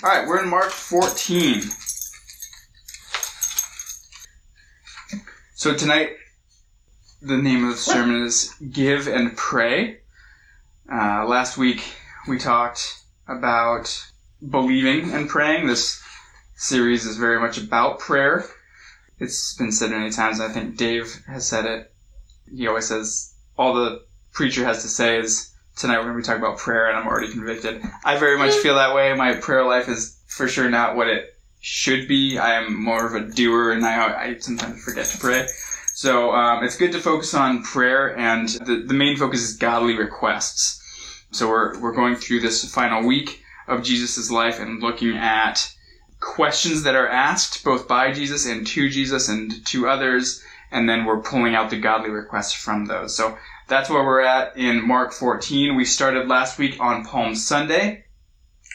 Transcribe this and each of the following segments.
All right, we're in Mark 14. So tonight, the name of the sermon is Give and Pray. Uh, last week, we talked about believing and praying. This series is very much about prayer. It's been said many times, and I think Dave has said it. He always says, all the preacher has to say is, tonight we're going to be talking about prayer, and I'm already convicted. I very much feel that way. My prayer life is for sure not what it should be. I am more of a doer, and I, I sometimes forget to pray. So um, it's good to focus on prayer, and the, the main focus is godly requests. So we're, we're going through this final week of Jesus' life and looking at questions that are asked both by Jesus and to Jesus and to others, and then we're pulling out the godly requests from those. So that's where we're at in Mark 14. We started last week on Palm Sunday.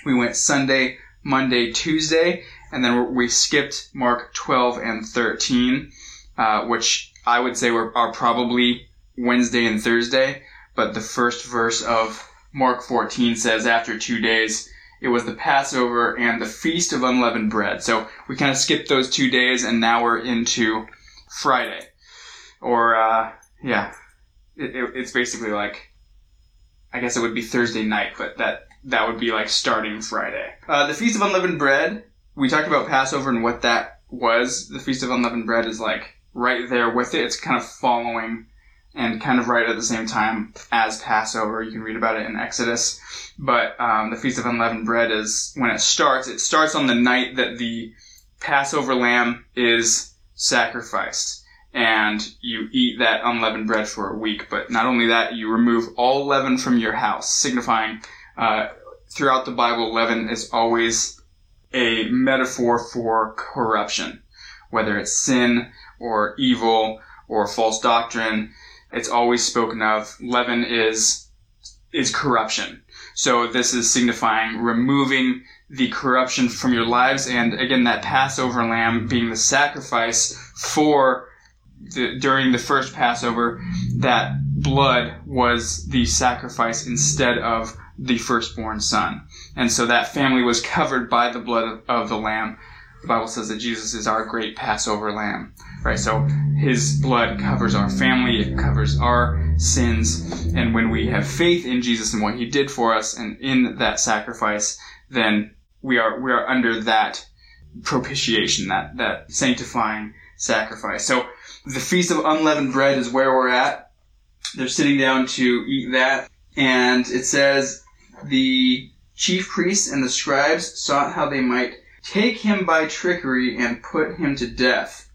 We went Sunday, Monday, Tuesday, and then we skipped Mark 12 and 13, uh, which I would say were, are probably Wednesday and Thursday. But the first verse of Mark 14 says, after two days, it was the Passover and the Feast of Unleavened Bread. So we kind of skipped those two days and now we're into Friday. Or, uh, yeah, it, it, it's basically like, I guess it would be Thursday night, but that, that would be like starting Friday. Uh, the Feast of Unleavened Bread, we talked about Passover and what that was. The Feast of Unleavened Bread is like right there with it. It's kind of following and kind of right at the same time as Passover. You can read about it in Exodus. But um, the Feast of Unleavened Bread is when it starts. It starts on the night that the Passover lamb is sacrificed. And you eat that unleavened bread for a week. But not only that, you remove all leaven from your house, signifying uh, throughout the Bible, leaven is always a metaphor for corruption, whether it's sin or evil or false doctrine it's always spoken of. Leaven is is corruption. So this is signifying removing the corruption from your lives, and again, that Passover lamb being the sacrifice for the, during the first Passover, that blood was the sacrifice instead of the firstborn son. And so that family was covered by the blood of, of the lamb. The Bible says that Jesus is our great Passover lamb right? So his blood covers our family, it covers our sins, and when we have faith in Jesus and what he did for us and in that sacrifice, then we are we are under that propitiation, that that sanctifying sacrifice. So the feast of unleavened bread is where we're at. They're sitting down to eat that, and it says the chief priests and the scribes sought how they might take him by trickery and put him to death.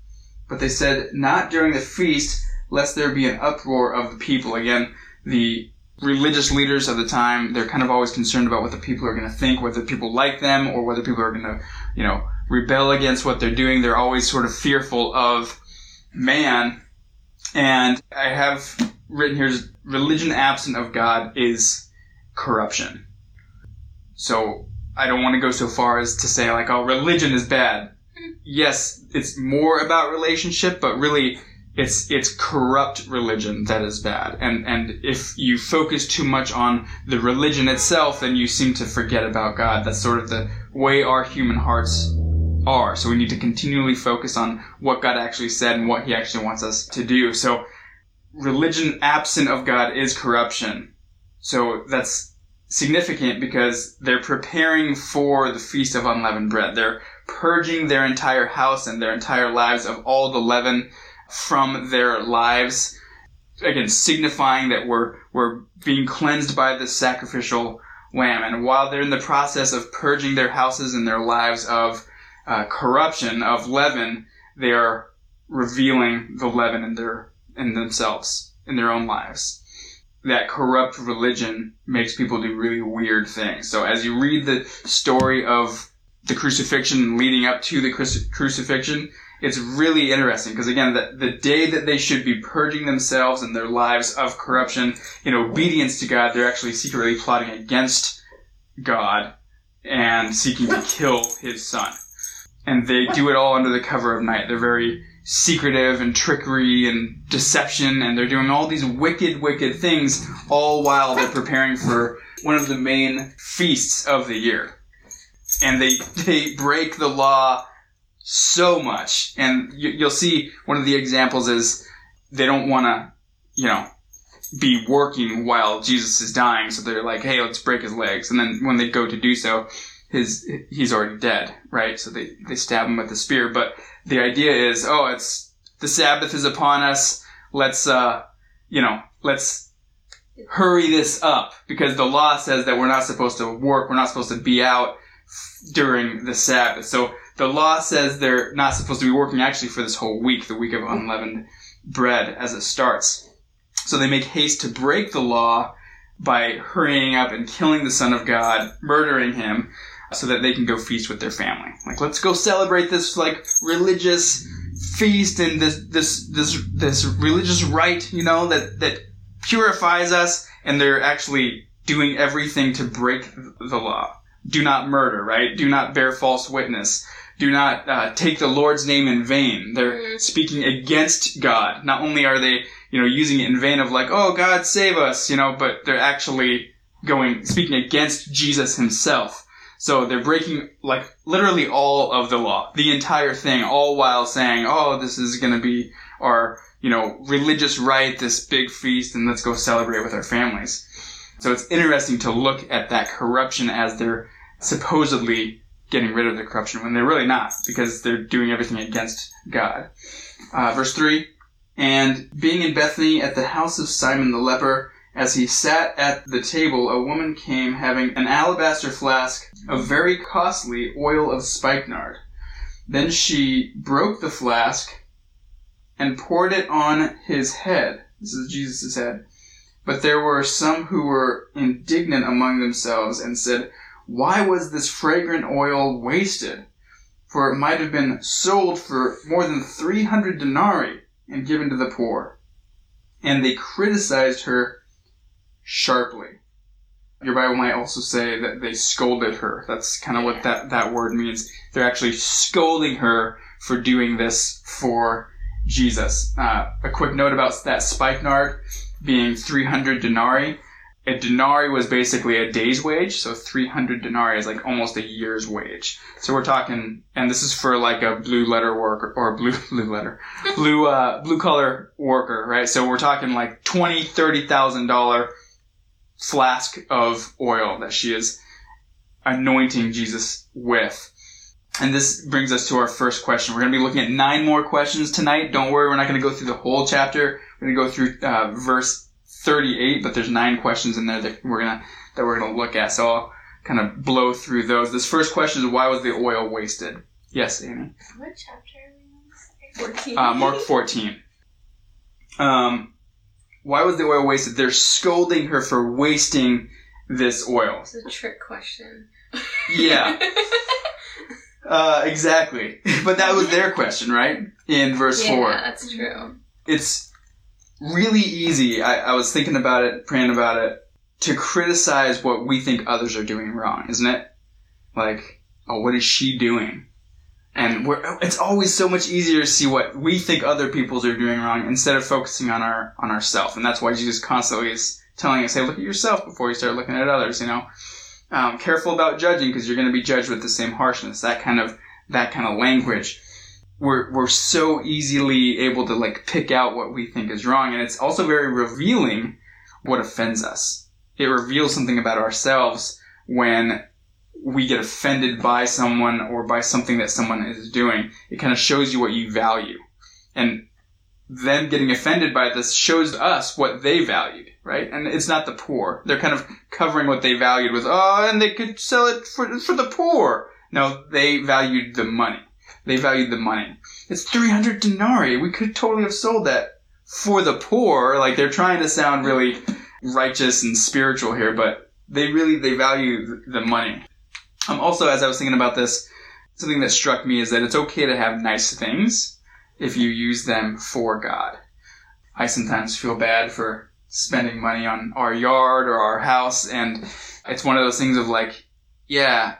But they said, Not during the feast, lest there be an uproar of the people. Again, the religious leaders of the time, they're kind of always concerned about what the people are going to think, whether people like them or whether people are going to, you know, rebel against what they're doing. They're always sort of fearful of man. And I have written here, religion absent of God is corruption. So I don't want to go so far as to say like, oh, religion is bad yes, it's more about relationship, but really it's it's corrupt religion that is bad. And and if you focus too much on the religion itself, then you seem to forget about God. That's sort of the way our human hearts are. So we need to continually focus on what God actually said and what he actually wants us to do. So religion absent of God is corruption. So that's significant because they're preparing for the feast of unleavened bread. They're purging their entire house and their entire lives of all the leaven from their lives. Again, signifying that we're, we're being cleansed by the sacrificial lamb. And while they're in the process of purging their houses and their lives of uh, corruption, of leaven, they are revealing the leaven in their, in themselves, in their own lives that corrupt religion makes people do really weird things. So as you read the story of the crucifixion leading up to the crucifixion, it's really interesting because again, the, the day that they should be purging themselves and their lives of corruption in obedience to God, they're actually secretly plotting against God and seeking to kill his son. And they do it all under the cover of night. They're very secretive and trickery and deception, and they're doing all these wicked, wicked things, all while they're preparing for one of the main feasts of the year. and they they break the law so much. And you, you'll see one of the examples is they don't want to, you know, be working while Jesus is dying, so they're like, "Hey, let's break his legs." And then when they go to do so, his he's already dead, right? So they they stab him with the spear. But the idea is, oh, it's the Sabbath is upon us. Let's uh, you know, let's hurry this up because the law says that we're not supposed to work, we're not supposed to be out during the Sabbath. So the law says they're not supposed to be working actually for this whole week, the week of unleavened bread as it starts. So they make haste to break the law by hurrying up and killing the Son of God, murdering him, so that they can go feast with their family. Like, let's go celebrate this like religious feast and this this this this religious rite, you know, that that purifies us, and they're actually doing everything to break the law. Do not murder, right? Do not bear false witness. Do not uh, take the Lord's name in vain. They're Mhm. speaking against God. Not only are they, you know, using it in vain of like, oh, God save us, you know, but they're actually going, speaking against Jesus himself. So they're breaking, like, literally all of the law. The entire thing, all while saying, oh, this is gonna be our, you know, religious rite, this big feast, and let's go celebrate with our families. So it's interesting to look at that corruption as they're supposedly getting rid of the corruption when they're really not, because they're doing everything against God. Uh, verse 3 And being in Bethany at the house of Simon the leper, as he sat at the table, a woman came having an alabaster flask of very costly oil of spikenard. Then she broke the flask and poured it on his head. This is Jesus' head. But there were some who were indignant among themselves and said, Why was this fragrant oil wasted? For it might have been sold for more than 300 denarii and given to the poor. And they criticized her sharply. Your Bible might also say that they scolded her. That's kind of what that, that word means. They're actually scolding her for doing this for Jesus. Uh, a quick note about that spikenard being 300 denarii. A denarii was basically a day's wage, so 300 denarii is like almost a year's wage. So we're talking, and this is for like a blue letter worker or blue blue letter, blue uh, blue collar worker, right? So we're talking like twenty, thirty thousand dollar flask of oil that she is anointing Jesus with. And this brings us to our first question. We're going to be looking at nine more questions tonight. Don't worry, we're not going to go through the whole chapter. We're going to go through uh, verse 38, but there's nine questions in there that we're going to that we're going to look at. So I'll kind of blow through those. This first question is why was the oil wasted? Yes, Amy. What chapter are we on? 14. Uh, Mark 14. Um, why was the oil wasted? They're scolding her for wasting this oil. It's a trick question. Yeah. Uh, exactly. But that was their question, right? In verse yeah, 4. that's true. It's really easy. I, I was thinking about it, praying about it, to criticize what we think others are doing wrong, isn't it? Like, oh, what is she doing? And it's always so much easier to see what we think other people's are doing wrong instead of focusing on our on ourselves. And that's why Jesus constantly is telling us, "Hey, look at yourself before you start looking at others." You know, um, careful about judging because you're going to be judged with the same harshness. That kind of that kind of language. We're we're so easily able to like pick out what we think is wrong, and it's also very revealing what offends us. It reveals something about ourselves when we get offended by someone or by something that someone is doing. It kind of shows you what you value, and them getting offended by this shows us what they valued, right? And it's not the poor. They're kind of covering what they valued with, oh, and they could sell it for, for the poor. No, they valued the money. They valued the money. It's 300 denarii. We could totally have sold that for the poor. Like they're trying to sound really righteous and spiritual here, but they really, they value the money. Um, also, as I was thinking about this, something that struck me is that it's okay to have nice things if you use them for God. I sometimes feel bad for spending money on our yard or our house, and it's one of those things of like, yeah,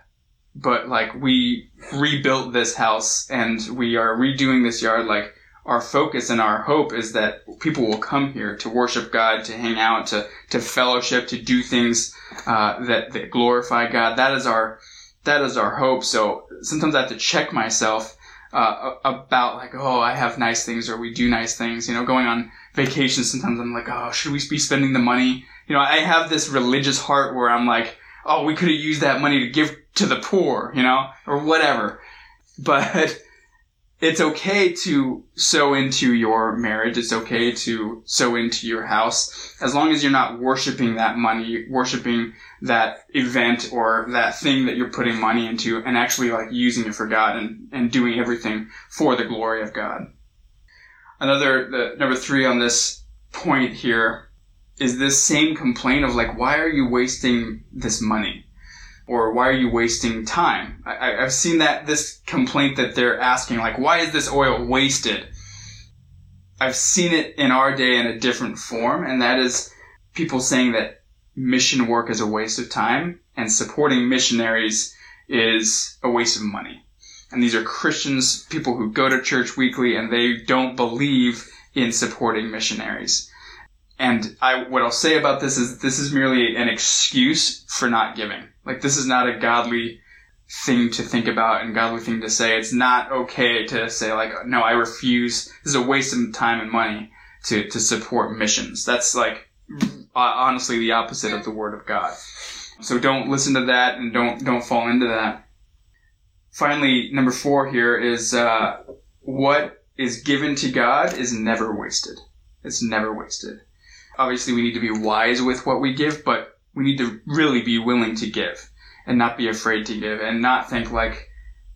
but like we rebuilt this house and we are redoing this yard. Like our focus and our hope is that people will come here to worship God, to hang out, to to fellowship, to do things uh, that that glorify God. That is our that is our hope. So sometimes I have to check myself uh, about like, oh, I have nice things or we do nice things. You know, going on vacation, sometimes I'm like, oh, should we be spending the money? You know, I have this religious heart where I'm like, oh, we could have used that money to give to the poor, you know, or whatever. But it's okay to sow into your marriage. It's okay to sow into your house as long as you're not worshiping that money, worshiping that event or that thing that you're putting money into and actually like using it for God and, and doing everything for the glory of God. Another, the number three on this point here is this same complaint of like, why are you wasting this money? Or why are you wasting time? I, have seen that this complaint that they're asking, like, why is this oil wasted? I've seen it in our day in a different form, and that is people saying that mission work is a waste of time and supporting missionaries is a waste of money. And these are Christians, people who go to church weekly, and they don't believe in supporting missionaries. And I, what I'll say about this is this is merely an excuse for not giving. Like this is not a godly thing to think about and godly thing to say. It's not okay to say like, no, I refuse. This is a waste of time and money to, to support missions. That's like honestly the opposite of the word of God. So don't listen to that and don't, don't fall into that. Finally, number four here is, uh, what is given to God is never wasted. It's never wasted obviously we need to be wise with what we give, but we need to really be willing to give and not be afraid to give and not think like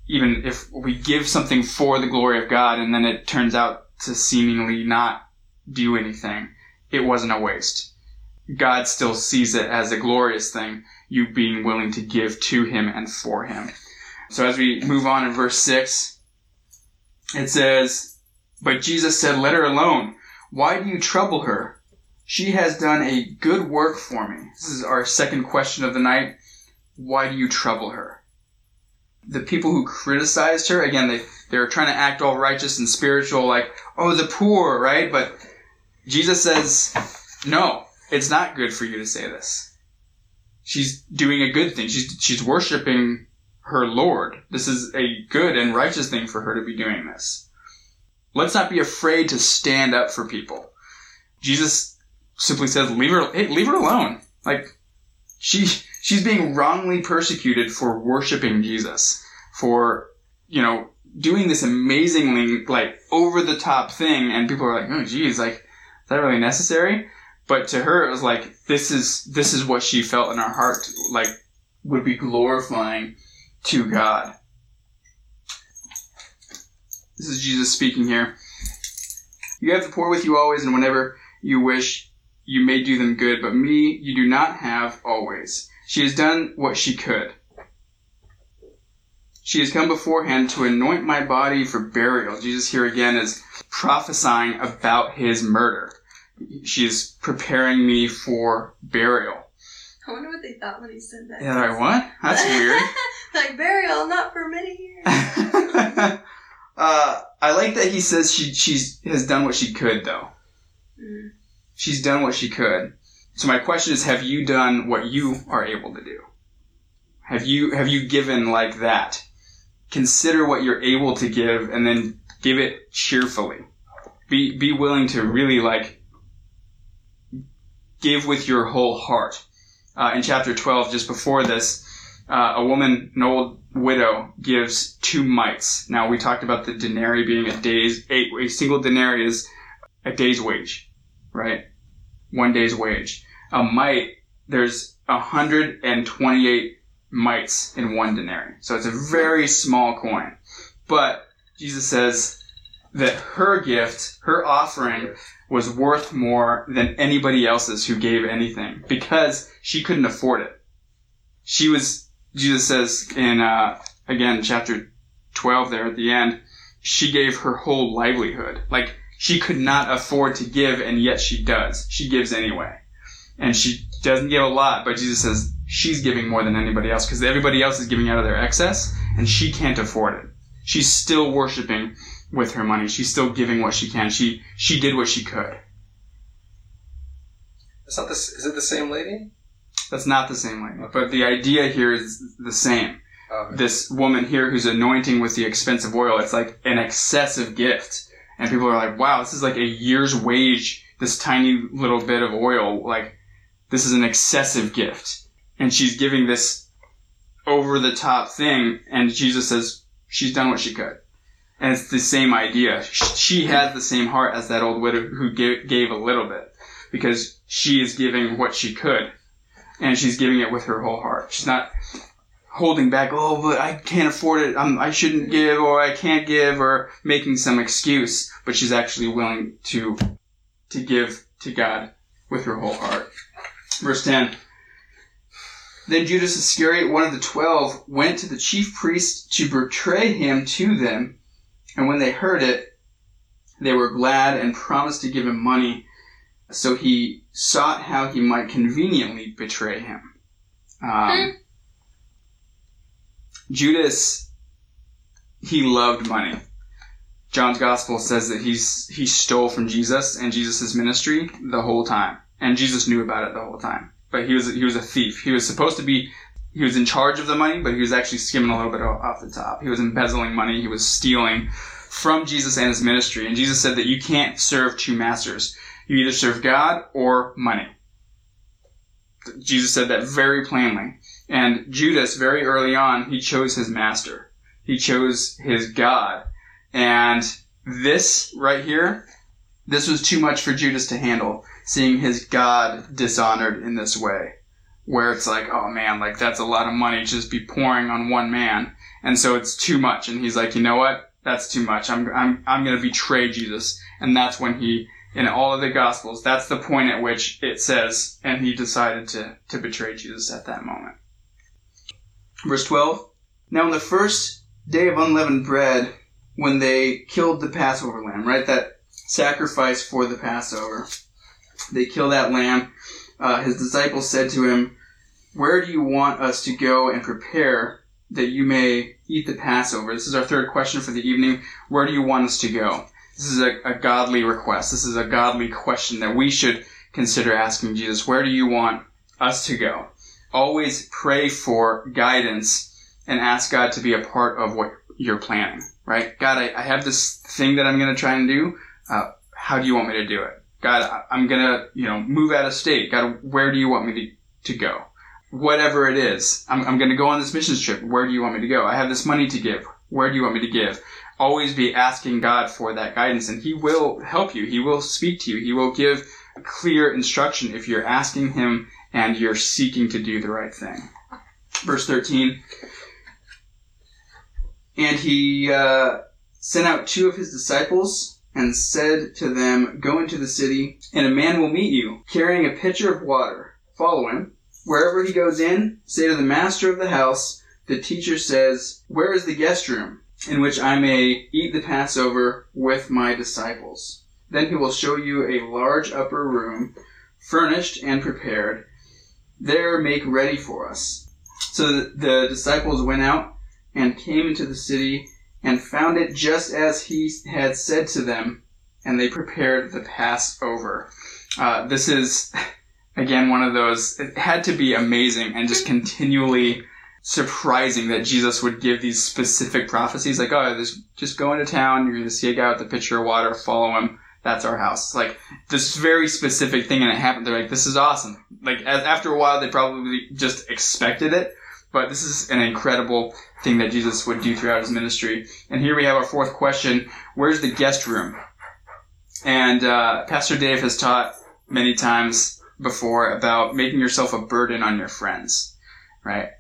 even if we give something for the glory of God and then it turns out to seemingly not do anything, it wasn't a waste. God still sees it as a glorious thing, you being willing to give to Him and for Him. So as we move on in verse 6, it says, But Jesus said, Let her alone. Why do you trouble her? She has done a good work for me. This is our second question of the night. Why do you trouble her? The people who criticized her, again, they, they're trying to act all righteous and spiritual, like, oh, the poor, right? But Jesus says, no, it's not good for you to say this. She's doing a good thing. She's, she's worshiping her Lord. This is a good and righteous thing for her to be doing this. Let's not be afraid to stand up for people. Jesus simply says, "Leave her, hey, leave her alone." Like she she's being wrongly persecuted for worshiping Jesus, for you know doing this amazingly like over the top thing, and people are like, "Oh, geez, like is that really necessary?" But to her, it was like this is this is what she felt in her heart, like would be glorifying to God. This is Jesus speaking here. You have the poor with you always, and whenever you wish, you may do them good, but me you do not have always. She has done what she could. She has come beforehand to anoint my body for burial. Jesus here again is prophesying about his murder. She is preparing me for burial. I wonder what they thought when he said that. Yeah, like, what? That's weird. like burial, not for many years. uh, I like that he says she she's has done what she could though. Mm she's done what she could. So my question is, have you done what you are able to do? Have you, have you given like that? Consider what you're able to give and then give it cheerfully. Be, be willing to really like give with your whole heart. Uh, in chapter 12, just before this, uh, a woman, an old widow, gives two mites. Now we talked about the denarii being a day's, a, a single denarii is a day's wage, right? One day's wage. A mite, there's 128 mites in one denarii. So it's a very small coin. But Jesus says that her gift, her offering, was worth more than anybody else's who gave anything because she couldn't afford it. She was, Jesus says in, uh, again, chapter 12 there at the end, she gave her whole livelihood. Like, she could not afford to give, and yet she does. She gives anyway. And she doesn't give a lot, but Jesus says she's giving more than anybody else because everybody else is giving out of their excess, and she can't afford it. She's still worshiping with her money. She's still giving what she can. She she did what she could. It's not this. Is it the same lady? That's not the same lady, but the idea here is the same. Um, this woman here who's anointing with the expensive oil. It's like an excessive gift. And people are like, wow, this is like a year's wage, this tiny little bit of oil. Like, this is an excessive gift. And she's giving this over the top thing. And Jesus says, she's done what she could. And it's the same idea. She has the same heart as that old widow who gave, gave a little bit because she is giving what she could and she's giving it with her whole heart. She's not holding back, oh, but I can't afford it, I'm, I shouldn't give, or I can't give, or making some excuse, but she's actually willing to, to give to God with her whole heart. Verse 10. Then Judas Iscariot, one of the twelve, went to the chief priests to betray him to them, and when they heard it, they were glad and promised to give him money. So he sought how he might conveniently betray him. Um, Judas, he loved money. John's gospel says that he's he stole from Jesus and Jesus' ministry the whole time, and Jesus knew about it the whole time. But he was he was a thief. He was supposed to be he was in charge of the money, but he was actually skimming a little bit off the top. He was embezzling money. He was stealing from Jesus and his ministry. And Jesus said that you can't serve two masters. You either serve God or money. Jesus said that very plainly. And Judas, very early on, he chose his master. He chose his God. And this right here, this was too much for Judas to handle, seeing his God dishonored in this way. Where it's like, oh man, like that's a lot of money to just be pouring on one man. And so it's too much. And he's like, you know what? That's too much. I'm, I'm, I'm going to betray Jesus. And that's when he, in all of the gospels, that's the point at which it says, and he decided to, to betray Jesus at that moment. Verse 12. Now on the first day of unleavened bread, when they killed the Passover lamb, right? That sacrifice for the Passover. They kill that lamb. Uh, his disciples said to him, Where do you want us to go and prepare that you may eat the Passover? This is our third question for the evening. Where do you want us to go? This is a, a godly request. This is a godly question that we should consider asking Jesus. Where do you want us to go? Always pray for guidance and ask God to be a part of what you're planning, right? God, I, I have this thing that I'm going to try and do. Uh, how do you want me to do it? God, I, I'm going to, you know, move out of state. God, where do you want me to, to go? Whatever it is, I'm, I'm going to go on this missions trip. Where do you want me to go? I have this money to give. Where do you want me to give? Always be asking God for that guidance and He will help you. He will speak to you. He will give clear instruction if you're asking Him and you're seeking to do the right thing. Verse 13. And he uh, sent out two of his disciples and said to them, Go into the city, and a man will meet you, carrying a pitcher of water. Follow him. Wherever he goes in, say to the master of the house, The teacher says, Where is the guest room, in which I may eat the Passover with my disciples? Then he will show you a large upper room, furnished and prepared. There make ready for us. So the disciples went out and came into the city and found it just as he had said to them, and they prepared the Passover. Uh, this is, again, one of those, it had to be amazing and just continually surprising that Jesus would give these specific prophecies, like, oh, just go into town, you're going to see a guy with a pitcher of water, follow him, that's our house. Like, this very specific thing, and it happened, they're like, this is awesome. Like, as, after a while, they probably just expected it, but this is an incredible thing that Jesus would do throughout his ministry. And here we have our fourth question. Where's the guest room? And, uh, Pastor Dave has taught many times before about making yourself a burden on your friends, right?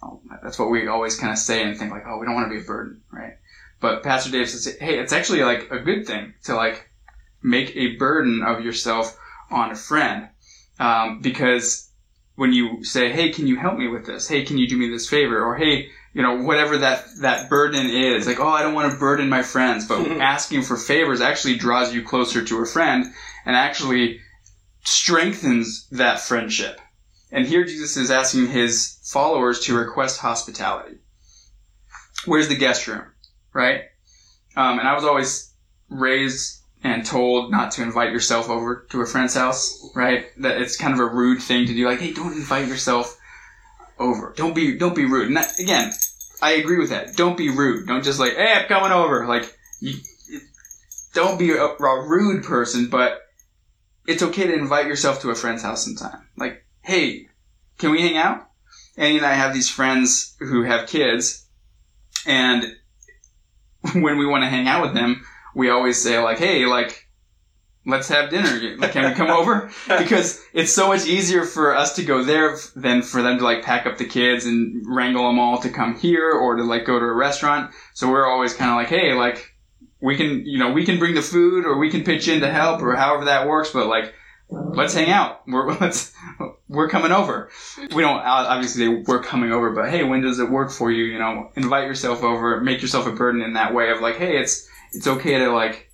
That's what we always kind of say and think like, oh, we don't want to be a burden, right? But Pastor Dave says, hey, it's actually like a good thing to like make a burden of yourself on a friend. Um, because when you say, "Hey, can you help me with this? Hey, can you do me this favor?" or "Hey, you know, whatever that that burden is, like, oh, I don't want to burden my friends," but asking for favors actually draws you closer to a friend and actually strengthens that friendship. And here Jesus is asking his followers to request hospitality. Where's the guest room, right? Um, and I was always raised and told not to invite yourself over to a friend's house, right? That it's kind of a rude thing to do. Like, hey, don't invite yourself over. Don't be don't be rude. And that, again, I agree with that. Don't be rude. Don't just like, hey, I'm coming over. Like, you, don't be a, a rude person, but it's okay to invite yourself to a friend's house sometime. Like, hey, can we hang out? Annie and I have these friends who have kids, and when we want to hang out with them, we always say like, hey, like, let's have dinner. Like, Can we come over? Because it's so much easier for us to go there than for them to like pack up the kids and wrangle them all to come here or to like go to a restaurant. So we're always kind of like, hey, like, we can, you know, we can bring the food or we can pitch in to help or however that works, but like, let's hang out. We're, let's, we're coming over. We don't obviously we're coming over, but hey, when does it work for you? You know, invite yourself over, make yourself a burden in that way of like, hey, it's, it's okay to like,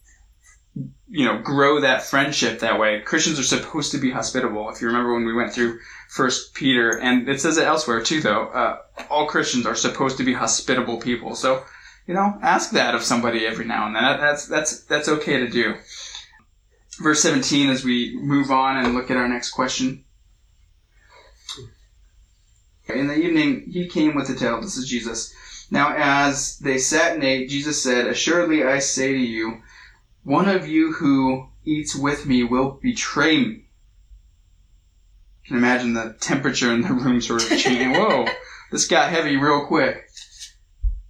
you know, grow that friendship that way. Christians are supposed to be hospitable. If you remember when we went through First Peter, and it says it elsewhere too, though, uh, all Christians are supposed to be hospitable people. So, you know, ask that of somebody every now and then. That's that's that's okay to do. Verse 17 as we move on and look at our next question. In the evening he came with the tale. This is Jesus. Now as they sat and ate, Jesus said, Assuredly I say to you, one of you who eats with me will betray me. You can imagine the temperature in the room sort of changing. Whoa, this got heavy real quick.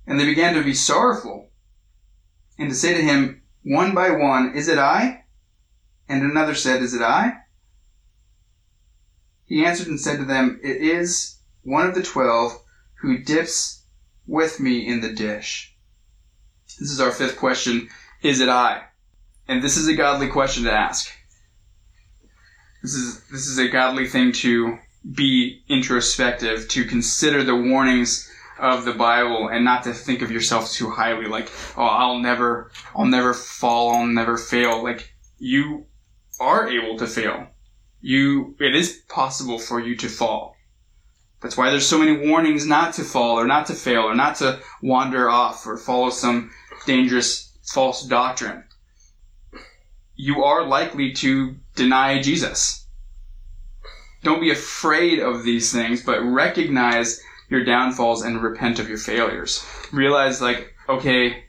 And they began to be sorrowful, and to say to him, one by one, Is it I? And another said, Is it I? He answered and said to them, It is one of the twelve who dips with me in the dish. This is our fifth question. Is it I? And this is a godly question to ask. This is, this is a godly thing to be introspective, to consider the warnings of the Bible and not to think of yourself too highly like, oh, I'll never, I'll never fall, I'll never fail. Like, you are able to fail. You, it is possible for you to fall. That's why there's so many warnings not to fall or not to fail or not to wander off or follow some dangerous false doctrine. You are likely to deny Jesus. Don't be afraid of these things, but recognize your downfalls and repent of your failures. Realize like, okay,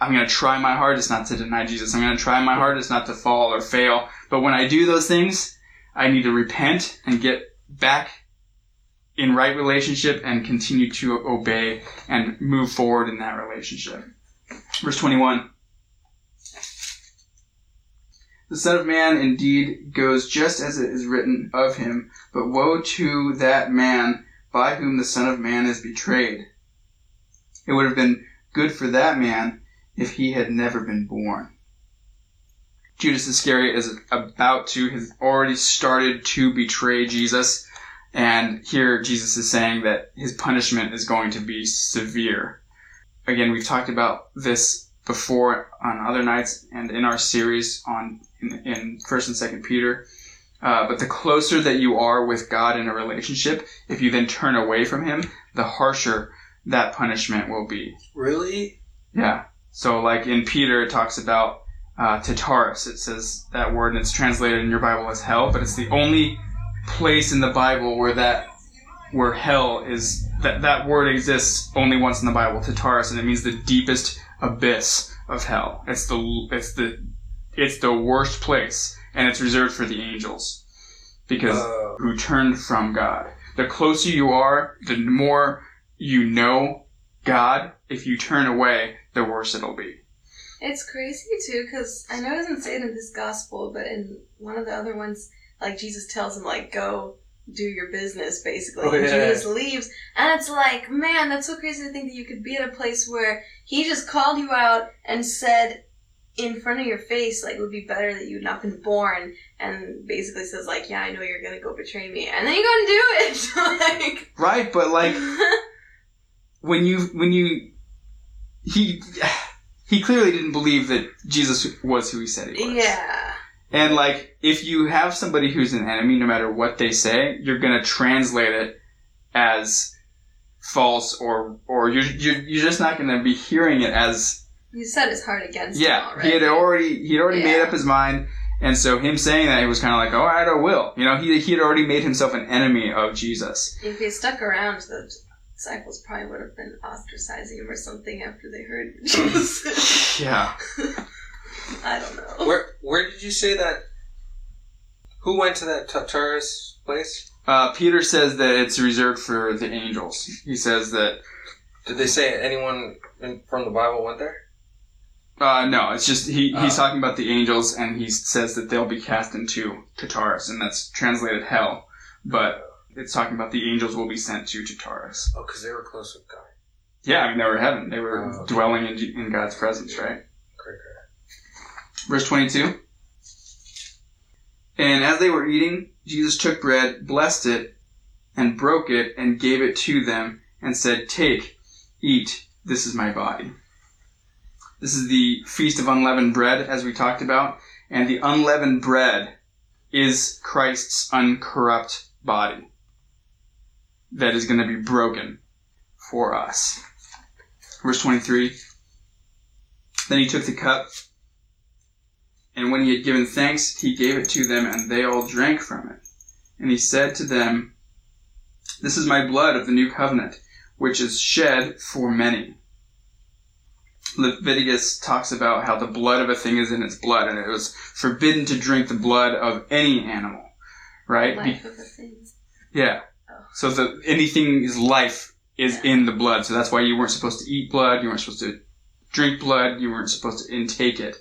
I'm going to try my hardest not to deny Jesus. I'm going to try my hardest not to fall or fail. But when I do those things, I need to repent and get back in right relationship and continue to obey and move forward in that relationship. Verse 21. The Son of Man indeed goes just as it is written of him, but woe to that man by whom the Son of Man is betrayed. It would have been good for that man if he had never been born. Judas Iscariot is about to, has already started to betray Jesus, and here Jesus is saying that his punishment is going to be severe. Again, we've talked about this before on other nights and in our series on in, in First and Second Peter. Uh, but the closer that you are with God in a relationship, if you then turn away from Him, the harsher that punishment will be. Really? Yeah. So, like in Peter, it talks about uh, Tartarus. It says that word, and it's translated in your Bible as hell, but it's the only place in the Bible where that where hell is that that word exists only once in the Bible, Tartarus, and it means the deepest abyss of hell. It's the it's the it's the worst place and it's reserved for the angels because uh, who turned from God. The closer you are, the more you know God. If you turn away, the worse it'll be. It's crazy too, because I know it doesn't say it in this gospel, but in one of the other ones, like Jesus tells him, like, go do your business, basically. Oh, yeah. And Judas leaves, and it's like, man, that's so crazy to think that you could be at a place where he just called you out and said, in front of your face, like, it would be better that you'd not been born, and basically says, like, yeah, I know you're gonna go betray me, and then you go and do it! like. Right, but, like, when you, when you, he, he clearly didn't believe that Jesus was who he said he was. Yeah. And, like, if you have somebody who's an enemy, no matter what they say, you're gonna translate it as false, or, or you're, you're, you're just not gonna be hearing it as You set his heart against yeah, he had already he'd already yeah. made up his mind, and so him saying that he was kind of like, all right, I don't will. You know, he he had already made himself an enemy of Jesus. If he stuck around the disciples probably would have been ostracizing him or something after they heard Jesus. Yeah. I don't know. Where where did you say that? Who went to that Tartarus place? Uh, Peter says that it's reserved for the angels. He says that Did they say anyone in, from the Bible went there? Uh, no, it's just he, he's Oh. talking about the angels, and he says that they'll be cast into Tartarus, and that's translated hell. But it's talking about the angels will be sent to Tartarus. Oh, because they were close with God. Yeah, I mean they were heaven; they were Oh, okay. dwelling in, in God's presence, right? Verse twenty-two. And as they were eating, Jesus took bread, blessed it, and broke it, and gave it to them, and said, "Take, eat. This is my body." This is the feast of unleavened bread, as we talked about, and the unleavened bread is Christ's uncorrupt body that is going to be broken for us. Verse 23 Then he took the cup, and when he had given thanks, he gave it to them, and they all drank from it. And he said to them, This is my blood of the new covenant, which is shed for many. Leviticus talks about how the blood of a thing is in its blood, and it was forbidden to drink the blood of any animal, right? Life of a thing. yeah. Oh. So the anything is life is Yeah. in the blood. So that's why you weren't supposed to eat blood. You weren't supposed to drink blood. You weren't supposed to intake it.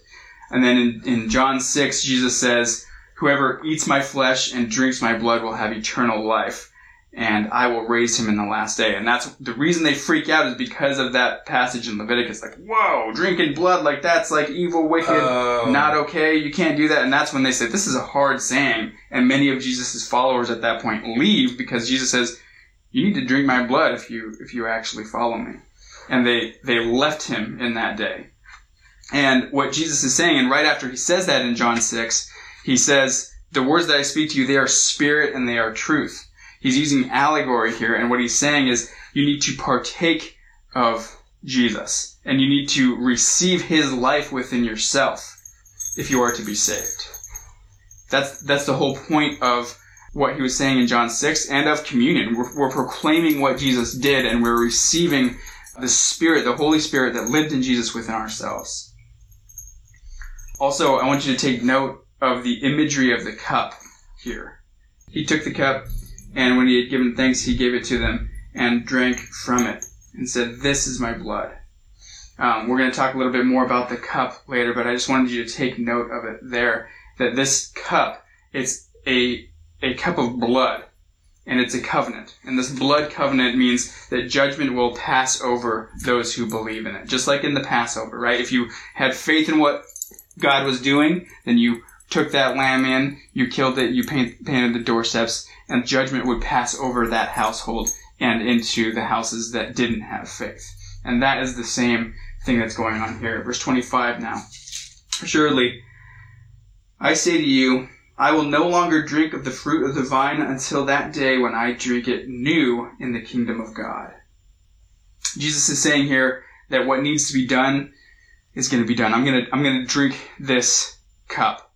And then in, in John 6, Jesus says, Whoever eats my flesh and drinks my blood will have eternal life, and I will raise him in the last day. And that's the reason they freak out is because of that passage in Leviticus. Like, whoa, drinking blood like that's like evil, wicked Oh. not okay. You can't do that. And that's when they say this is a hard saying. And many of Jesus' followers at that point leave because Jesus says, "You need to drink my blood if you if you actually follow me." And they they left him in that day. And what Jesus is saying, and right after he says that in John six, he says, "The words that I speak to you, they are spirit and they are truth." He's using allegory here, and what he's saying is, you need to partake of Jesus, and you need to receive His life within yourself if you are to be saved. That's that's the whole point of what he was saying in John six and of communion. We're, we're proclaiming what Jesus did, and we're receiving the Spirit, the Holy Spirit that lived in Jesus within ourselves. Also, I want you to take note of the imagery of the cup here. He took the cup, and when he had given thanks, he gave it to them and drank from it and said, This is my blood. Um, we're going to talk a little bit more about the cup later, but I just wanted you to take note of it there that this cup, it's a, a cup of blood and it's a covenant. And this blood covenant means that judgment will pass over those who believe in it. Just like in the Passover, right? If you had faith in what God was doing, then you took that lamb in, you killed it, you paint, painted the doorsteps, and judgment would pass over that household and into the houses that didn't have faith. And that is the same thing that's going on here. Verse 25 now. Surely, I say to you, I will no longer drink of the fruit of the vine until that day when I drink it new in the kingdom of God. Jesus is saying here that what needs to be done is going to be done. I'm going to, I'm going to drink this cup.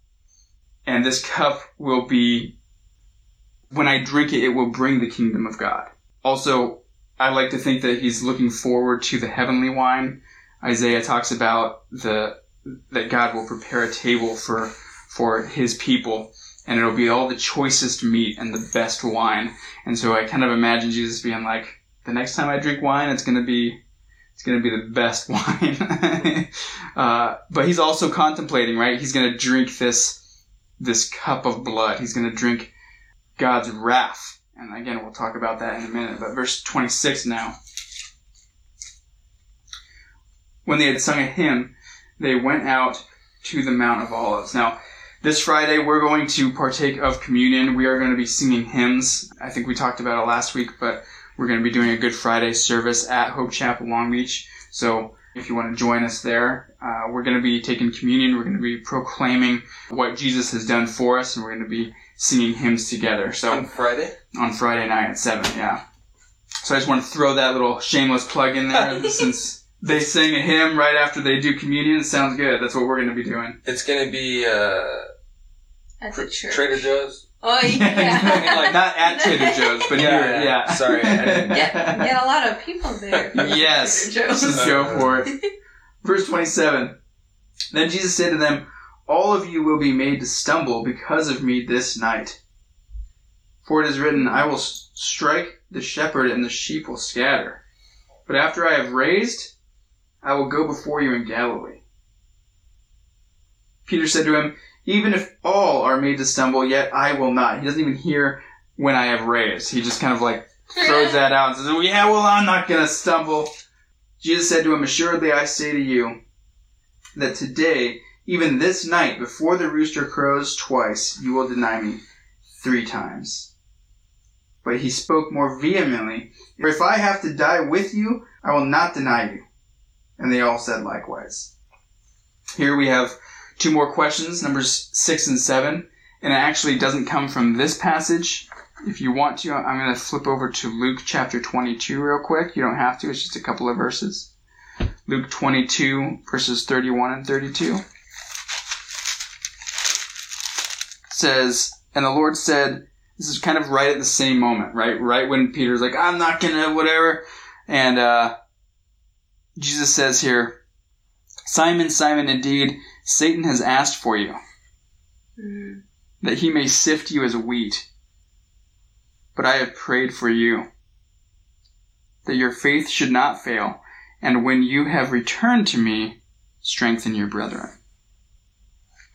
And this cup will be, when I drink it, it will bring the kingdom of God. Also, I like to think that he's looking forward to the heavenly wine. Isaiah talks about the, that God will prepare a table for, for his people and it'll be all the choicest meat and the best wine. And so I kind of imagine Jesus being like, the next time I drink wine, it's going to be, it's going to be the best wine. uh, but he's also contemplating, right? He's going to drink this, this cup of blood. He's going to drink God's wrath. And again, we'll talk about that in a minute. But verse 26 now. When they had sung a hymn, they went out to the Mount of Olives. Now, this Friday, we're going to partake of communion. We are going to be singing hymns. I think we talked about it last week, but we're going to be doing a Good Friday service at Hope Chapel Long Beach. So if you want to join us there, uh, we're going to be taking communion. We're going to be proclaiming what Jesus has done for us, and we're going to be singing hymns together. So On Friday? on Friday night at 7, yeah. So I just want to throw that little shameless plug in there since they sing a hymn right after they do communion. Sounds good. That's what we're going to be doing. It's gonna be uh, At the church. Trader Joe's. Oh yeah. like, Not at Trader Joe's, but Yeah, here, yeah. yeah. Sorry, I didn't- yeah, get a lot of people there. Yes. Trader Joe's. Let's go for it. Verse 27. Then Jesus said to them, All of you will be made to stumble because of me this night. For it is written, I will strike the shepherd and the sheep will scatter. But after I have raised, I will go before you in Galilee. Peter said to him, Even if all are made to stumble, yet I will not. He doesn't even hear when I have raised. He just kind of like throws that out and says, "Oh, Yeah, well, I'm not going to stumble. Jesus said to him, Assuredly I say to you, that today, even this night, before the rooster crows twice, you will deny me three times. But he spoke more vehemently, for If I have to die with you, I will not deny you. And they all said likewise. Here we have two more questions, numbers six and seven, and it actually doesn't come from this passage. If you want to, I'm going to flip over to Luke chapter 22 real quick. You don't have to, it's just a couple of verses. Luke 22, verses 31 and 32 says, And the Lord said, This is kind of right at the same moment, right? Right when Peter's like, I'm not gonna, whatever. And uh, Jesus says here, Simon, Simon, indeed, Satan has asked for you, Mm. that he may sift you as wheat. But I have prayed for you, that your faith should not fail, and when you have returned to me, strengthen your brethren.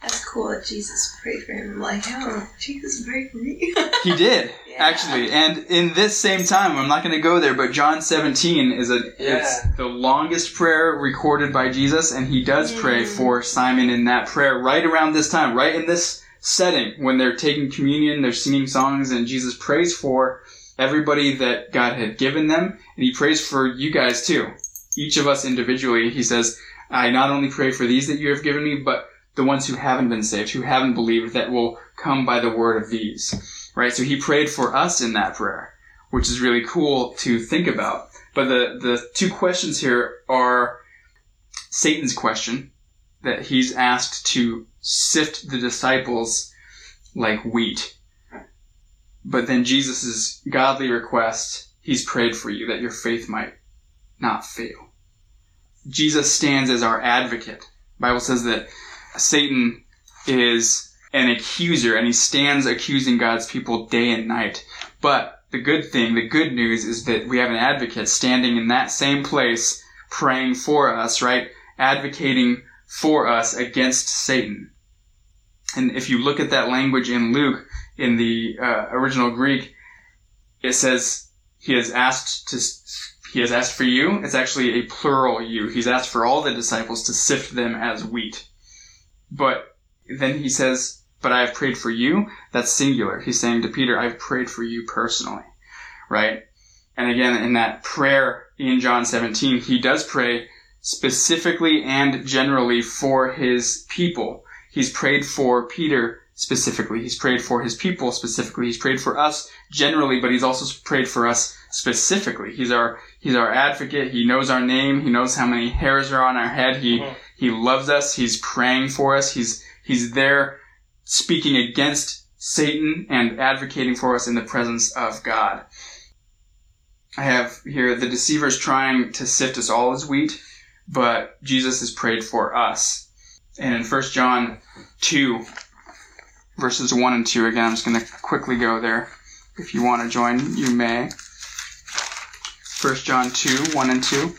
That's cool that Jesus prayed for him. I'm like, oh, Jesus prayed for me. He did, Yeah. actually. And in this same time, I'm not going to go there, but John 17 is a it's the longest prayer recorded by Jesus, and he does pray Mm. for Simon in that prayer right around this time, right in this setting when they're taking communion, they're singing songs, and Jesus prays for everybody that God had given them, and he prays for you guys too. Each of us individually, he says, I not only pray for these that you have given me, but the ones who haven't been saved, who haven't believed, that will come by the word of these. Right? So he prayed for us in that prayer, which is really cool to think about. But the, the two questions here are Satan's question, that he's asked to sift the disciples like wheat. But then Jesus' godly request, he's prayed for you that your faith might not fail. Jesus stands as our advocate. The Bible says that Satan is an accuser and he stands accusing God's people day and night. But the good thing, the good news is that we have an advocate standing in that same place praying for us, right? Advocating for us against Satan. And if you look at that language in Luke, in the uh, original Greek, it says he has asked to he has asked for you. It's actually a plural you. He's asked for all the disciples to sift them as wheat. But then he says, but I have prayed for you. That's singular. He's saying to Peter, I've prayed for you personally. Right? And again, in that prayer in John 17, he does pray specifically and generally for his people. He's prayed for Peter specifically. He's prayed for his people specifically. He's prayed for us generally, but he's also prayed for us specifically. He's our, he's our advocate. He knows our name. He knows how many hairs are on our head. He, Mhm. He loves us. He's praying for us. He's, he's there speaking against Satan and advocating for us in the presence of God. I have here the deceivers trying to sift us all as wheat, but Jesus has prayed for us. And in 1 John 2, verses 1 and 2, again, I'm just going to quickly go there. If you want to join, you may. 1 John 2, 1 and 2.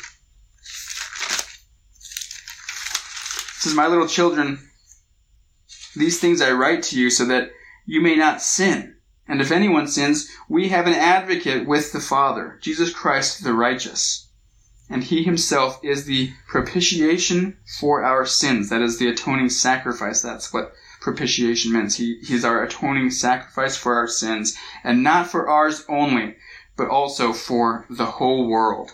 Says, My little children, these things I write to you so that you may not sin. And if anyone sins, we have an advocate with the Father, Jesus Christ the righteous. And he himself is the propitiation for our sins. That is the atoning sacrifice. That's what propitiation means. He, he's our atoning sacrifice for our sins. And not for ours only, but also for the whole world.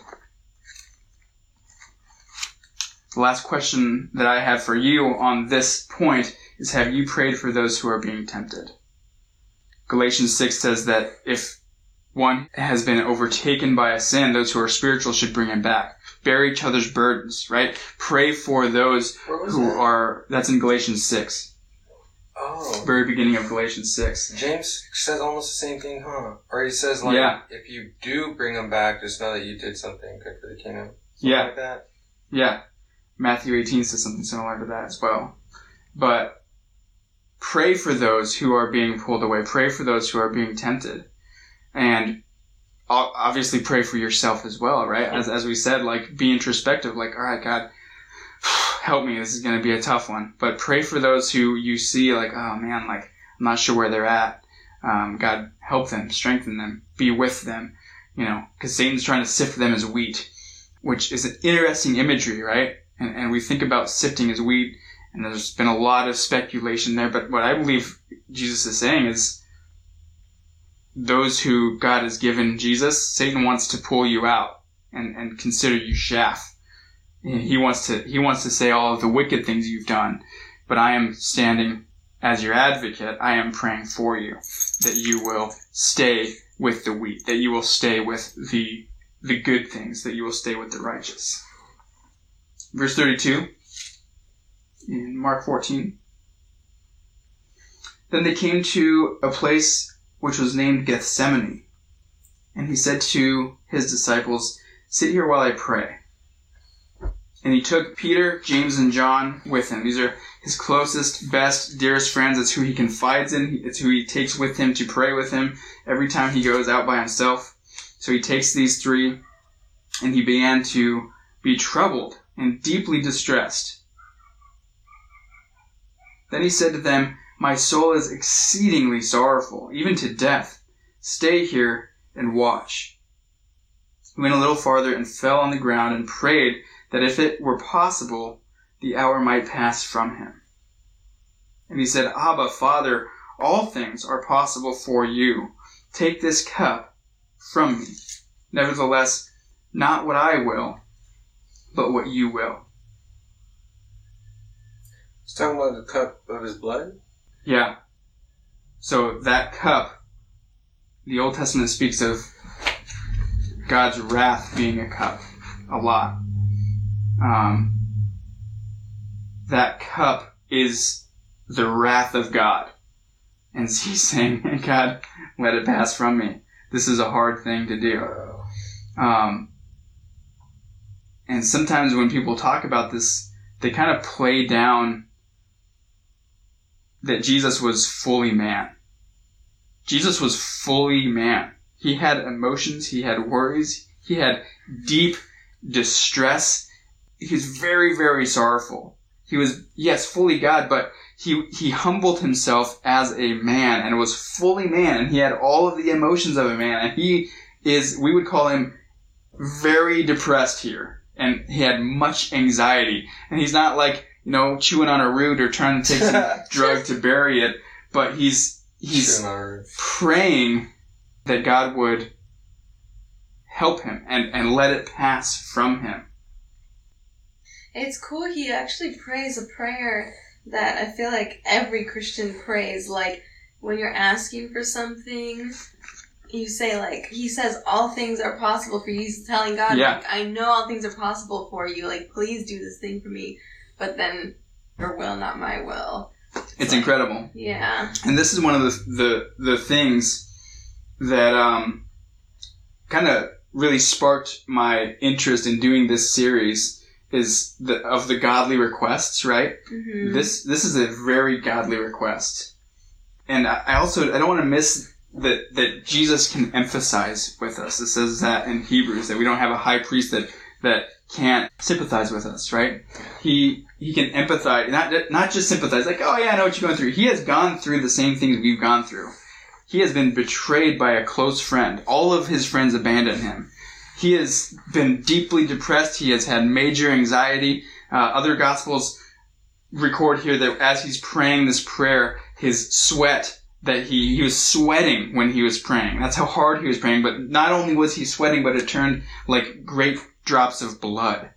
The last question that I have for you on this point is have you prayed for those who are being tempted? Galatians 6 says that if one has been overtaken by a sin, those who are spiritual should bring him back. Bear each other's burdens, right? Pray for those who that? are, that's in Galatians 6. Oh. Very beginning of Galatians 6. James says almost the same thing, huh? Or he says like, Yeah. if you do bring them back, just know that you did something good for the kingdom. Something Yeah. Like that. Yeah. Matthew 18 says something similar to that as well. But pray for those who are being pulled away. Pray for those who are being tempted. And obviously pray for yourself as well, right? As, as we said, like be introspective, like, all right, God, help me. This is going to be a tough one. But pray for those who you see like, oh man, like, I'm not sure where they're at. Um, God, help them, strengthen them, be with them, you know, because Satan's trying to sift them as wheat, which is an interesting imagery, right? And, and we think about sifting as wheat, and there's been a lot of speculation there. But what I believe Jesus is saying is those who God has given Jesus, Satan wants to pull you out and, and consider you chaff. He wants to he wants to say all of the wicked things you've done, but I am standing as your advocate. I am praying for you that you will stay with the wheat, that you will stay with the the good things, that you will stay with the righteous. Verse 32 in Mark 14. Then they came to a place which was named Gethsemane, and he said to his disciples, Sit here while I pray. And he took Peter, James, and John with him. These are his closest, best, dearest friends. It's who he confides in. It's who he takes with him to pray with him every time he goes out by himself. So he takes these three and he began to be troubled and deeply distressed. Then he said to them, My soul is exceedingly sorrowful, even to death. Stay here and watch. He went a little farther and fell on the ground and prayed that if it were possible, the hour might pass from him. And he said, Abba, Father, all things are possible for you. Take this cup from me. Nevertheless, not what I will, but what you will. He's talking about the cup of his blood. Yeah. So that cup, the Old Testament speaks of God's wrath being a cup a lot. Um, that cup is the wrath of God. And he's saying, God, let it pass from me. This is a hard thing to do. Um, and sometimes when people talk about this, they kind of play down that Jesus was fully man. Jesus was fully man. He had emotions, he had worries, he had deep distress. He was very, very sorrowful. He was, yes, fully God, but he, he humbled himself as a man and was fully man and he had all of the emotions of a man and he is, we would call him very depressed here and he had much anxiety and he's not like, you know, chewing on a root or trying to take some drug to bury it, but he's, he's praying that God would help him and, and let it pass from him. It's cool. He actually prays a prayer that I feel like every Christian prays. Like when you're asking for something, you say like he says all things are possible for you. He's telling God, Yeah. like, I know all things are possible for you. Like please do this thing for me. But then your will, not my will. It's like- incredible. Yeah. And this is one of the the, the things that um, kind of really sparked my interest in doing this series is the of the godly requests, right? hmm This this is a very godly request, and I, I also I don't want to miss that that Jesus can emphasize with us. It says that in Hebrews that we don't have a high priest that that can't sympathize with us, right? He he can empathize, not not just sympathize, like oh yeah, I know what you're going through. He has gone through the same things we've gone through. He has been betrayed by a close friend. All of his friends abandoned him. He has been deeply depressed. He has had major anxiety. Uh, other gospels record here that as he's praying this prayer, his sweat that he he was sweating when he was praying. That's how hard he was praying. But not only was he sweating, but it turned like great drops of blood.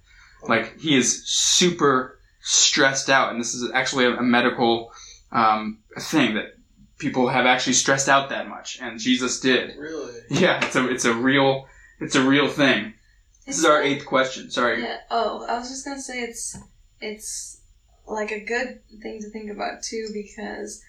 Like he is super stressed out, and this is actually a, a medical um, thing that people have actually stressed out that much, and Jesus did. Really? Yeah, it's a it's a real it's a real thing. This is our eighth question. Sorry. Yeah. Oh, I was just gonna say it's it's like a good thing to think about too because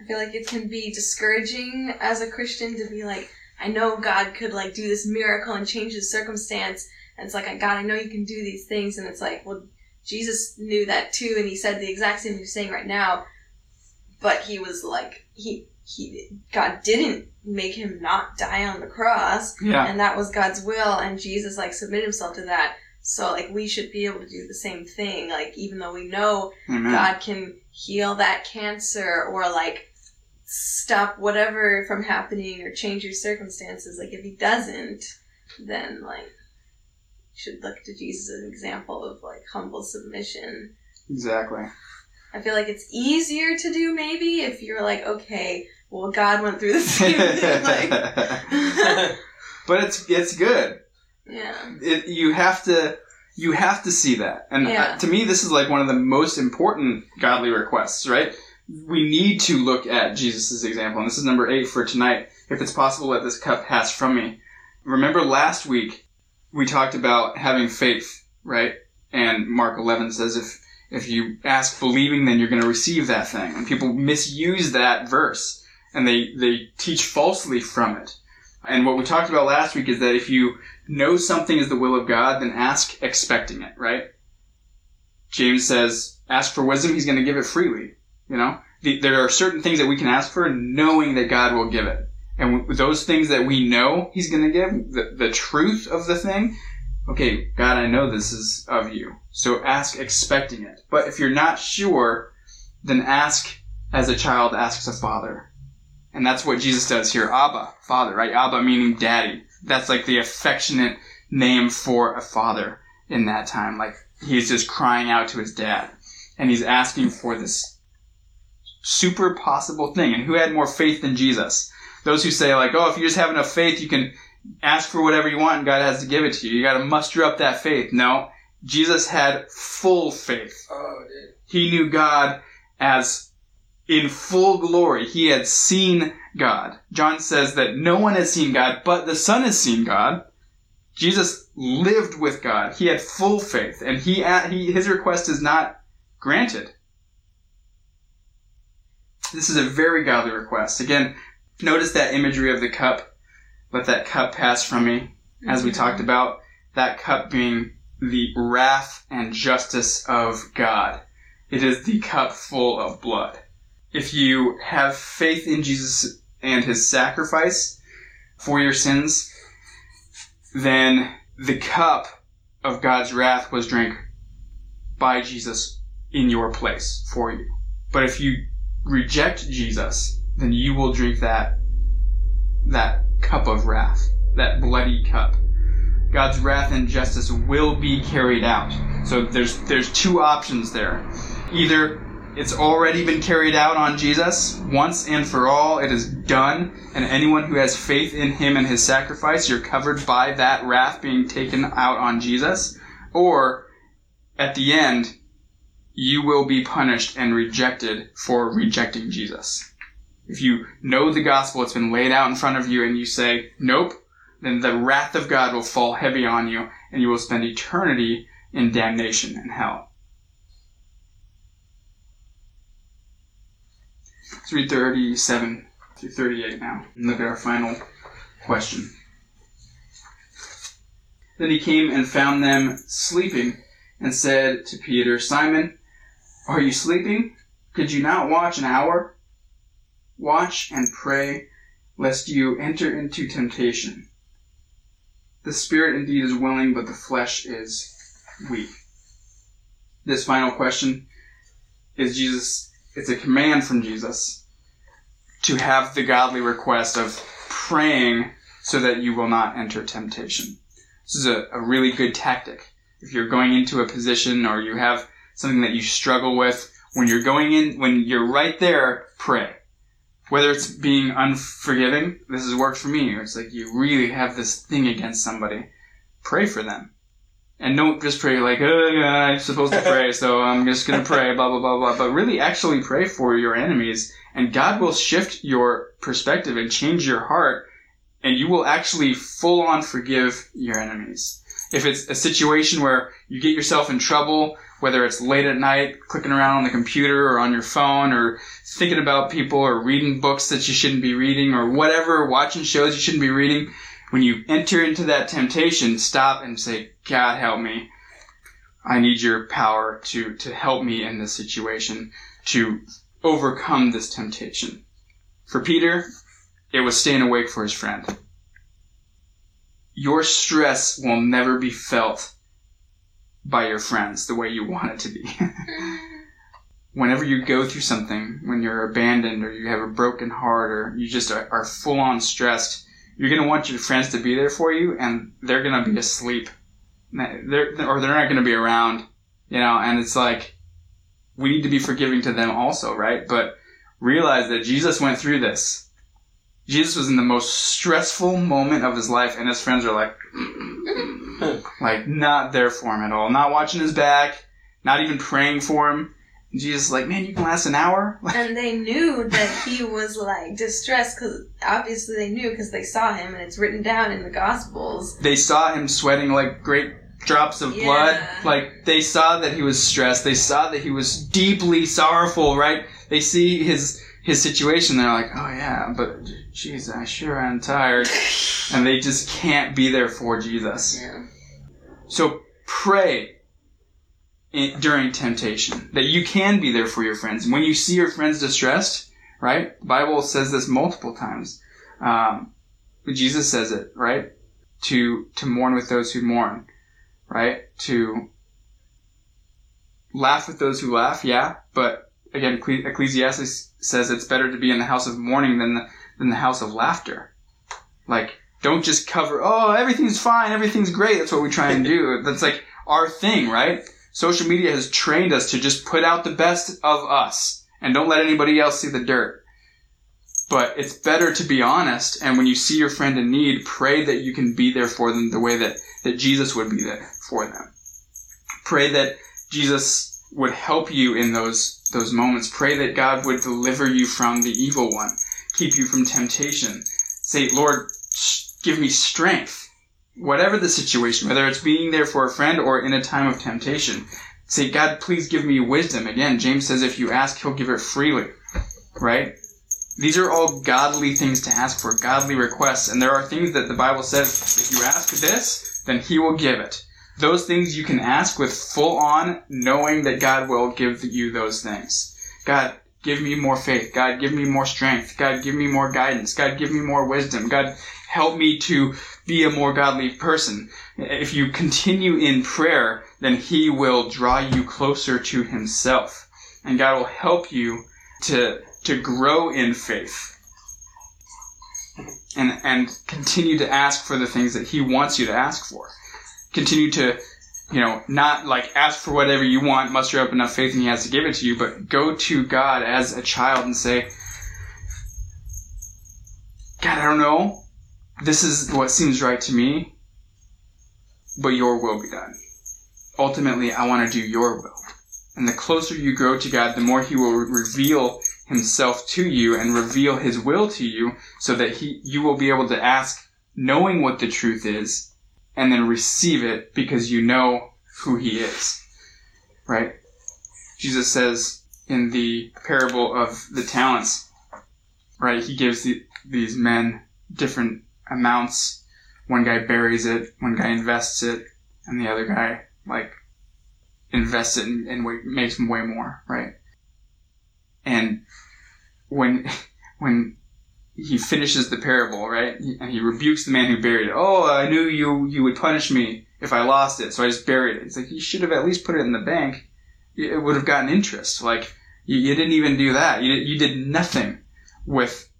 I feel like it can be discouraging as a Christian to be like, I know God could like do this miracle and change the circumstance. And it's like, God, I know you can do these things. And it's like, well, Jesus knew that too. And he said the exact same you're saying right now. But he was like, he, he, God didn't make him not die on the cross. Yeah. And that was God's will. And Jesus like submitted himself to that. So like we should be able to do the same thing. Like even though we know Amen. God can heal that cancer or like stop whatever from happening or change your circumstances. Like if he doesn't, then like you should look to Jesus as an example of like humble submission. Exactly. I feel like it's easier to do maybe if you're like, okay, well God went through the same thing. Like but it's it's good. Yeah. It, you have to you have to see that, and Yeah. uh, to me, this is like one of the most important godly requests. Right? We need to look at Jesus' example, and this is number eight for tonight. If it's possible, let this cup pass from me. Remember last week we talked about having faith, right? And Mark 11 says if if you ask believing, then you're going to receive that thing. And people misuse that verse, and they they teach falsely from it. And what we talked about last week is that if you know something is the will of God, then ask expecting it, right? James says, ask for wisdom, he's going to give it freely. You know, the, there are certain things that we can ask for knowing that God will give it. And those things that we know he's going to give, the, the truth of the thing, okay, God, I know this is of you. So ask expecting it. But if you're not sure, then ask as a child asks a father. And that's what Jesus does here. Abba, father, right? Abba meaning daddy. That's like the affectionate name for a father in that time. Like he's just crying out to his dad. And he's asking for this super possible thing. And who had more faith than Jesus? Those who say like, oh, if you just have enough faith, you can ask for whatever you want and God has to give it to you. You gotta muster up that faith. No. Jesus had full faith. Oh. He knew God as in full glory. He had seen God. John says that no one has seen God, but the Son has seen God. Jesus lived with God. He had full faith, and he, he his request is not granted. This is a very godly request. Again, notice that imagery of the cup. Let that cup pass from me, as we mm-hmm. talked about. That cup being the wrath and justice of God. It is the cup full of blood. If you have faith in Jesus and his sacrifice for your sins, then the cup of God's wrath was drank by Jesus in your place for you. But if you reject Jesus, then you will drink that that cup of wrath, that bloody cup. God's wrath and justice will be carried out. So there's there's two options there. Either it's already been carried out on Jesus once and for all, it is done, and anyone who has faith in him and his sacrifice, you're covered by that wrath being taken out on Jesus. Or at the end, you will be punished and rejected for rejecting Jesus. If you know the gospel, it's been laid out in front of you, and you say, nope, then the wrath of God will fall heavy on you, and you will spend eternity in damnation and hell. Let's read 37 through 38 now, and look at our final question. Then he came and found them sleeping, and said to Peter, Simon, are you sleeping? Could you not watch an hour? Watch and pray, lest you enter into temptation. The spirit indeed is willing, but the flesh is weak. This final question is Jesus, it's a command from Jesus to have the godly request of praying so that you will not enter temptation. This is a, a really good tactic. If you're going into a position or you have something that you struggle with, when you're going in, when you're right there, pray. Whether it's being unforgiving, this has worked for me. It's like you really have this thing against somebody. Pray for them. And don't just pray like, oh, yeah, I'm supposed to pray, so I'm just gonna pray, blah, blah, blah, blah. But really actually pray for your enemies, and God will shift your perspective and change your heart, and you will actually full on forgive your enemies. If it's a situation where you get yourself in trouble, whether it's late at night, clicking around on the computer or on your phone, or thinking about people, or reading books that you shouldn't be reading, or whatever, watching shows you shouldn't be reading, when you enter into that temptation, stop and say, God help me. I need your power to, to help me in this situation, to overcome this temptation. For Peter, it was staying awake for his friend. Your stress will never be felt by your friends the way you want it to be. Whenever you go through something, when you're abandoned or you have a broken heart or you just are, are full on stressed, you're going to want your friends to be there for you and they're going to be asleep. They're, or they're not going to be around, you know, and it's like, we need to be forgiving to them also, right? But realize that Jesus went through this. Jesus was in the most stressful moment of his life, and his friends are like, like not there for him at all, not watching his back, not even praying for him. And Jesus is like, man, you can last an hour. and they knew that he was like distressed because obviously they knew because they saw him, and it's written down in the Gospels. They saw him sweating like great drops of Yeah. blood. Like they saw that he was stressed. They saw that he was deeply sorrowful, right? They see his his situation. They're like, oh yeah, but jeez, I sure am tired. And they just can't be there for Jesus. Yeah. So pray in, during temptation that you can be there for your friends. When you see your friends distressed, right? Bible says this multiple times. Um, Jesus says it, right? To to mourn with those who mourn, right? To laugh with those who laugh, yeah. But again, Ecclesiastes says it's better to be in the house of mourning than the, than the house of laughter. Like, don't just cover, oh, everything's fine, everything's great. That's what we try and do. That's like our thing, right? Social media has trained us to just put out the best of us and don't let anybody else see the dirt. But it's better to be honest, and when you see your friend in need, pray that you can be there for them the way that, that Jesus would be there for them. Pray that Jesus would help you in those, those moments. Pray that God would deliver you from the evil one, keep you from temptation. Say, Lord, give me strength. Whatever the situation, whether it's being there for a friend or in a time of temptation. Say, God, please give me wisdom. Again, James says if you ask, he'll give it freely. Right? These are all godly things to ask for, godly requests. And there are things that the Bible says, if you ask this, then he will give it. Those things you can ask with full on knowing that God will give you those things. God, give me more faith. God, give me more strength. God, give me more guidance. God, give me more wisdom. God, help me to be a more godly person. If you continue in prayer, then He will draw you closer to Himself. And God will help you to, to grow in faith. And, and continue to ask for the things that He wants you to ask for. Continue to, you know, not like ask for whatever you want, muster up enough faith and He has to give it to you, but go to God as a child and say, God, I don't know. This is what seems right to me, but your will be done. Ultimately, I want to do your will. And the closer you grow to God, the more He will reveal Himself to you and reveal His will to you so that He, you will be able to ask knowing what the truth is and then receive it because you know who He is. Right? Jesus says in the parable of the talents, right? He gives the, these men different amounts. One guy buries it, one guy invests it, and the other guy, like, invests it and, and makes way more, right? And when, when he finishes the parable, right? And he rebukes the man who buried it. Oh, I knew you, you would punish me if I lost it, so I just buried it. He's like, you should have at least put it in the bank. It would have gotten interest. Like, you, you didn't even do that. You, you did nothing with,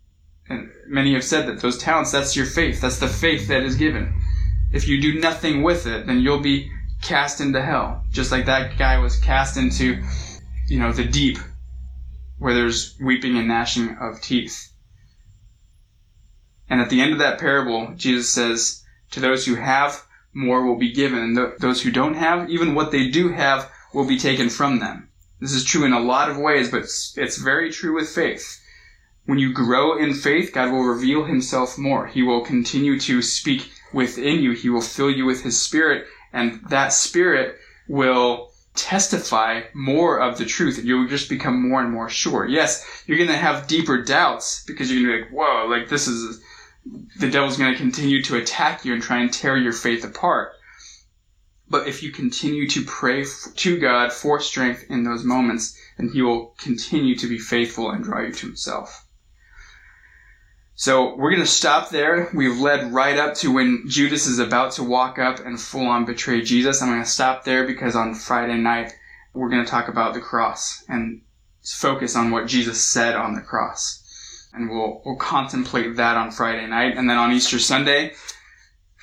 and many have said that those talents, that's your faith. That's the faith that is given. If you do nothing with it, then you'll be cast into hell. Just like that guy was cast into, you know, the deep, where there's weeping and gnashing of teeth. And at the end of that parable, Jesus says, to those who have, more will be given. And th- those who don't have, even what they do have, will be taken from them. This is true in a lot of ways, but it's very true with faith. When you grow in faith, God will reveal himself more. He will continue to speak within you. He will fill you with his spirit, and that spirit will testify more of the truth. You'll just become more and more sure. Yes, you're going to have deeper doubts because you're going to be like, whoa, like this is, the devil's going to continue to attack you and try and tear your faith apart. But if you continue to pray to God for strength in those moments, then He will continue to be faithful and draw you to Himself. So we're going to stop there. We've led right up to when Judas is about to walk up and full on betray Jesus. I'm going to stop there because on Friday night we're going to talk about the cross and focus on what Jesus said on the cross. And we'll, we'll contemplate that on Friday night. And then on Easter Sunday,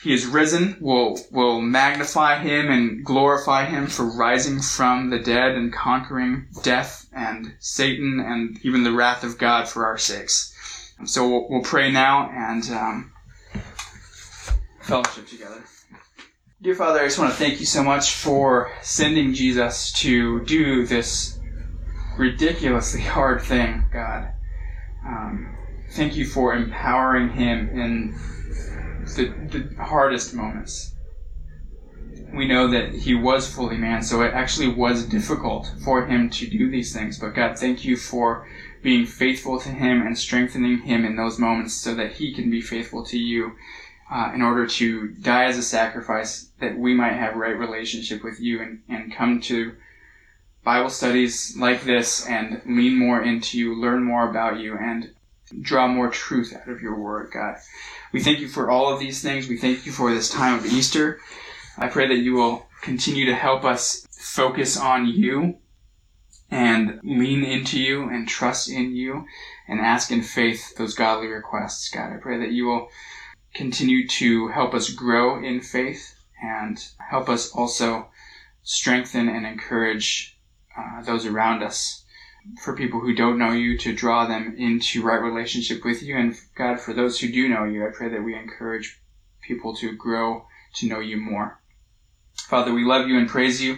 he is risen. We'll, we'll magnify him and glorify him for rising from the dead and conquering death and Satan and even the wrath of God for our sakes. So we'll, we'll pray now and um, fellowship together. Dear Father, I just want to thank you so much for sending Jesus to do this ridiculously hard thing, God. Um, thank you for empowering him in the, the hardest moments. We know that he was fully man, so it actually was difficult for him to do these things. But God, thank you for being faithful to him and strengthening him in those moments so that he can be faithful to you uh, in order to die as a sacrifice that we might have right relationship with you and, and come to Bible studies like this and lean more into you, learn more about you, and draw more truth out of your word, God. We thank you for all of these things. We thank you for this time of Easter. I pray that you will continue to help us focus on you and lean into you and trust in you and ask in faith those godly requests, God. I pray that you will continue to help us grow in faith and help us also strengthen and encourage uh, those around us. For people who don't know you, to draw them into right relationship with you. And God, for those who do know you, I pray that we encourage people to grow to know you more. Father, we love you and praise you.